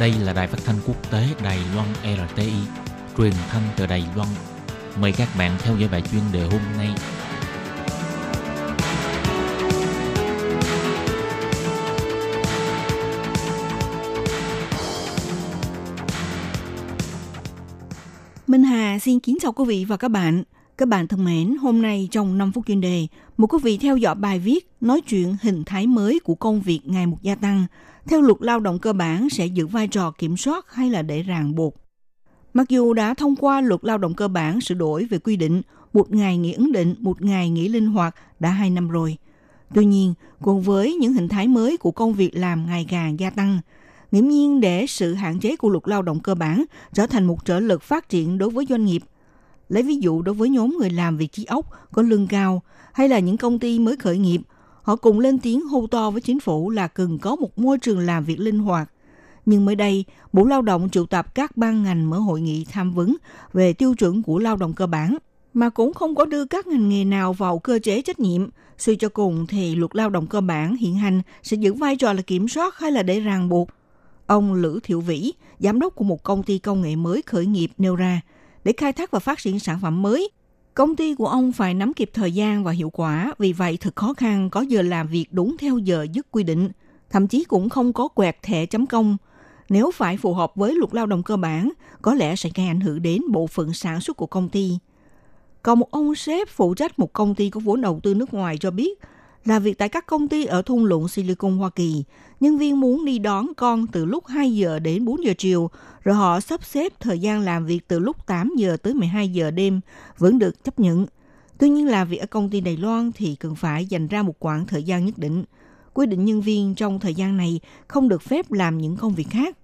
Đây là đài phát thanh quốc tế Đài Loan RTI, truyền thanh từ Đài Loan. Mời các bạn theo dõi bài chuyên đề hôm nay. Minh Hà xin kính chào quý vị và các bạn. Các bạn thân mến, hôm nay trong 5 phút chuyên đề, một quý vị theo dõi bài viết nói chuyện hình thái mới của công việc ngày một gia tăng. Theo luật lao động cơ bản sẽ giữ vai trò kiểm soát hay là để ràng buộc. Mặc dù đã thông qua luật lao động cơ bản sửa đổi về quy định một ngày nghỉ ấn định, một ngày nghỉ linh hoạt đã hai năm rồi. Tuy nhiên, cùng với những hình thái mới của công việc làm ngày càng gia tăng, nghiễm nhiên để sự hạn chế của luật lao động cơ bản trở thành một trở lực phát triển đối với doanh nghiệp Lấy ví dụ đối với nhóm người làm việc trí ốc có lương cao hay là những công ty mới khởi nghiệp, họ cùng lên tiếng hô to với chính phủ là cần có một môi trường làm việc linh hoạt. Nhưng mới đây, Bộ Lao động triệu tập các ban ngành mở hội nghị tham vấn về tiêu chuẩn của lao động cơ bản, mà cũng không có đưa các ngành nghề nào vào cơ chế trách nhiệm. Suy cho cùng thì luật lao động cơ bản hiện hành sẽ giữ vai trò là kiểm soát hay là để ràng buộc. Ông Lữ Thiệu Vĩ, giám đốc của một công ty công nghệ mới khởi nghiệp nêu ra – để khai thác và phát triển sản phẩm mới. Công ty của ông phải nắm kịp thời gian và hiệu quả, vì vậy thật khó khăn có giờ làm việc đúng theo giờ dứt quy định, thậm chí cũng không có quẹt thẻ chấm công. Nếu phải phù hợp với luật lao động cơ bản, có lẽ sẽ gây ảnh hưởng đến bộ phận sản xuất của công ty. Còn một ông sếp phụ trách một công ty có vốn đầu tư nước ngoài cho biết – là việc tại các công ty ở thung lũng Silicon Hoa Kỳ, nhân viên muốn đi đón con từ lúc 2 giờ đến 4 giờ chiều, rồi họ sắp xếp thời gian làm việc từ lúc 8 giờ tới 12 giờ đêm vẫn được chấp nhận. Tuy nhiên là việc ở công ty Đài Loan thì cần phải dành ra một khoảng thời gian nhất định. Quy định nhân viên trong thời gian này không được phép làm những công việc khác.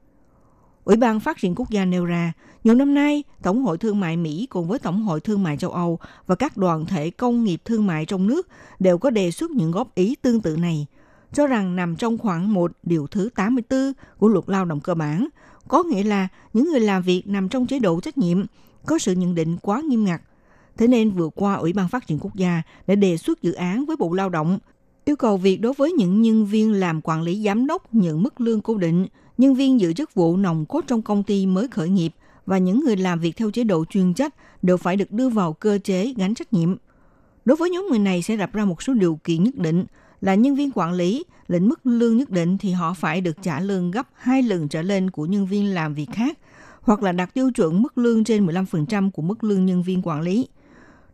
Ủy ban Phát triển Quốc gia nêu ra, nhiều năm nay, Tổng hội Thương mại Mỹ cùng với Tổng hội Thương mại châu Âu và các đoàn thể công nghiệp thương mại trong nước đều có đề xuất những góp ý tương tự này, cho rằng nằm trong khoảng 1 điều thứ 84 của luật lao động cơ bản, có nghĩa là những người làm việc nằm trong chế độ trách nhiệm có sự nhận định quá nghiêm ngặt. Thế nên vừa qua Ủy ban Phát triển Quốc gia đã đề xuất dự án với Bộ Lao động yêu cầu việc đối với những nhân viên làm quản lý giám đốc nhận mức lương cố định nhân viên giữ chức vụ nòng cốt trong công ty mới khởi nghiệp và những người làm việc theo chế độ chuyên trách đều phải được đưa vào cơ chế gánh trách nhiệm. Đối với nhóm người này sẽ đặt ra một số điều kiện nhất định là nhân viên quản lý, lĩnh mức lương nhất định thì họ phải được trả lương gấp hai lần trở lên của nhân viên làm việc khác, hoặc là đạt tiêu chuẩn mức lương trên 15% của mức lương nhân viên quản lý.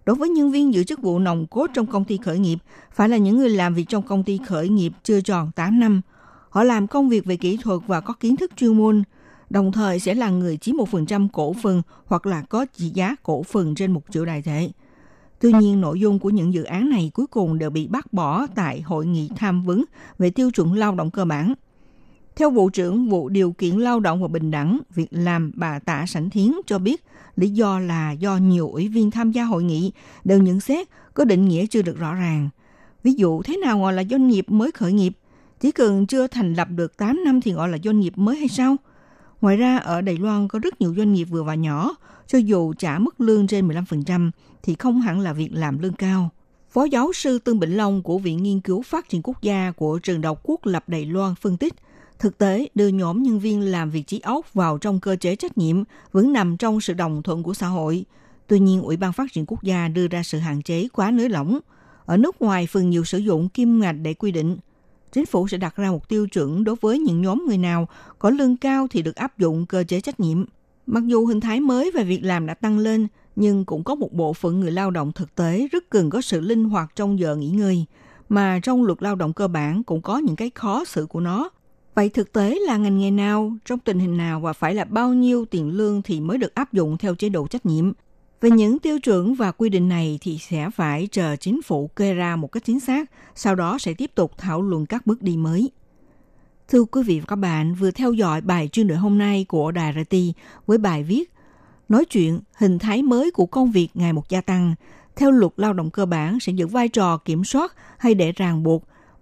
Đối với nhân viên giữ chức vụ nòng cốt trong công ty khởi nghiệp, phải là những người làm việc trong công ty khởi nghiệp chưa tròn 8 năm – Họ làm công việc về kỹ thuật và có kiến thức chuyên môn, đồng thời sẽ là người chiếm 1% cổ phần hoặc là có trị giá cổ phần trên một triệu đại thể. Tuy nhiên, nội dung của những dự án này cuối cùng đều bị bác bỏ tại hội nghị tham vấn về tiêu chuẩn lao động cơ bản. Theo Vụ trưởng Vụ Điều kiện Lao động và Bình đẳng Việc làm bà Tạ Sảnh Thiến cho biết lý do là do nhiều ủy viên tham gia hội nghị đều nhận xét có định nghĩa chưa được rõ ràng. Ví dụ thế nào gọi là doanh nghiệp mới khởi nghiệp chỉ cần chưa thành lập được 8 năm thì gọi là doanh nghiệp mới hay sao? Ngoài ra, ở Đài Loan có rất nhiều doanh nghiệp vừa và nhỏ, cho dù trả mức lương trên 15% thì không hẳn là việc làm lương cao. Phó giáo sư Tương Bình Long của Viện Nghiên cứu Phát triển Quốc gia của Trường Đại học Quốc lập Đài Loan phân tích, thực tế đưa nhóm nhân viên làm việc trí óc vào trong cơ chế trách nhiệm vẫn nằm trong sự đồng thuận của xã hội. Tuy nhiên, Ủy ban Phát triển Quốc gia đưa ra sự hạn chế quá nới lỏng. Ở nước ngoài, phần nhiều sử dụng kim ngạch để quy định chính phủ sẽ đặt ra một tiêu chuẩn đối với những nhóm người nào có lương cao thì được áp dụng cơ chế trách nhiệm. Mặc dù hình thái mới về việc làm đã tăng lên, nhưng cũng có một bộ phận người lao động thực tế rất cần có sự linh hoạt trong giờ nghỉ ngơi, mà trong luật lao động cơ bản cũng có những cái khó xử của nó. Vậy thực tế là ngành nghề nào, trong tình hình nào và phải là bao nhiêu tiền lương thì mới được áp dụng theo chế độ trách nhiệm? Về những tiêu chuẩn và quy định này thì sẽ phải chờ chính phủ kê ra một cách chính xác, sau đó sẽ tiếp tục thảo luận các bước đi mới. Thưa quý vị và các bạn, vừa theo dõi bài chuyên đề hôm nay của Đài RT với bài viết Nói chuyện hình thái mới của công việc ngày một gia tăng, theo luật lao động cơ bản sẽ giữ vai trò kiểm soát hay để ràng buộc.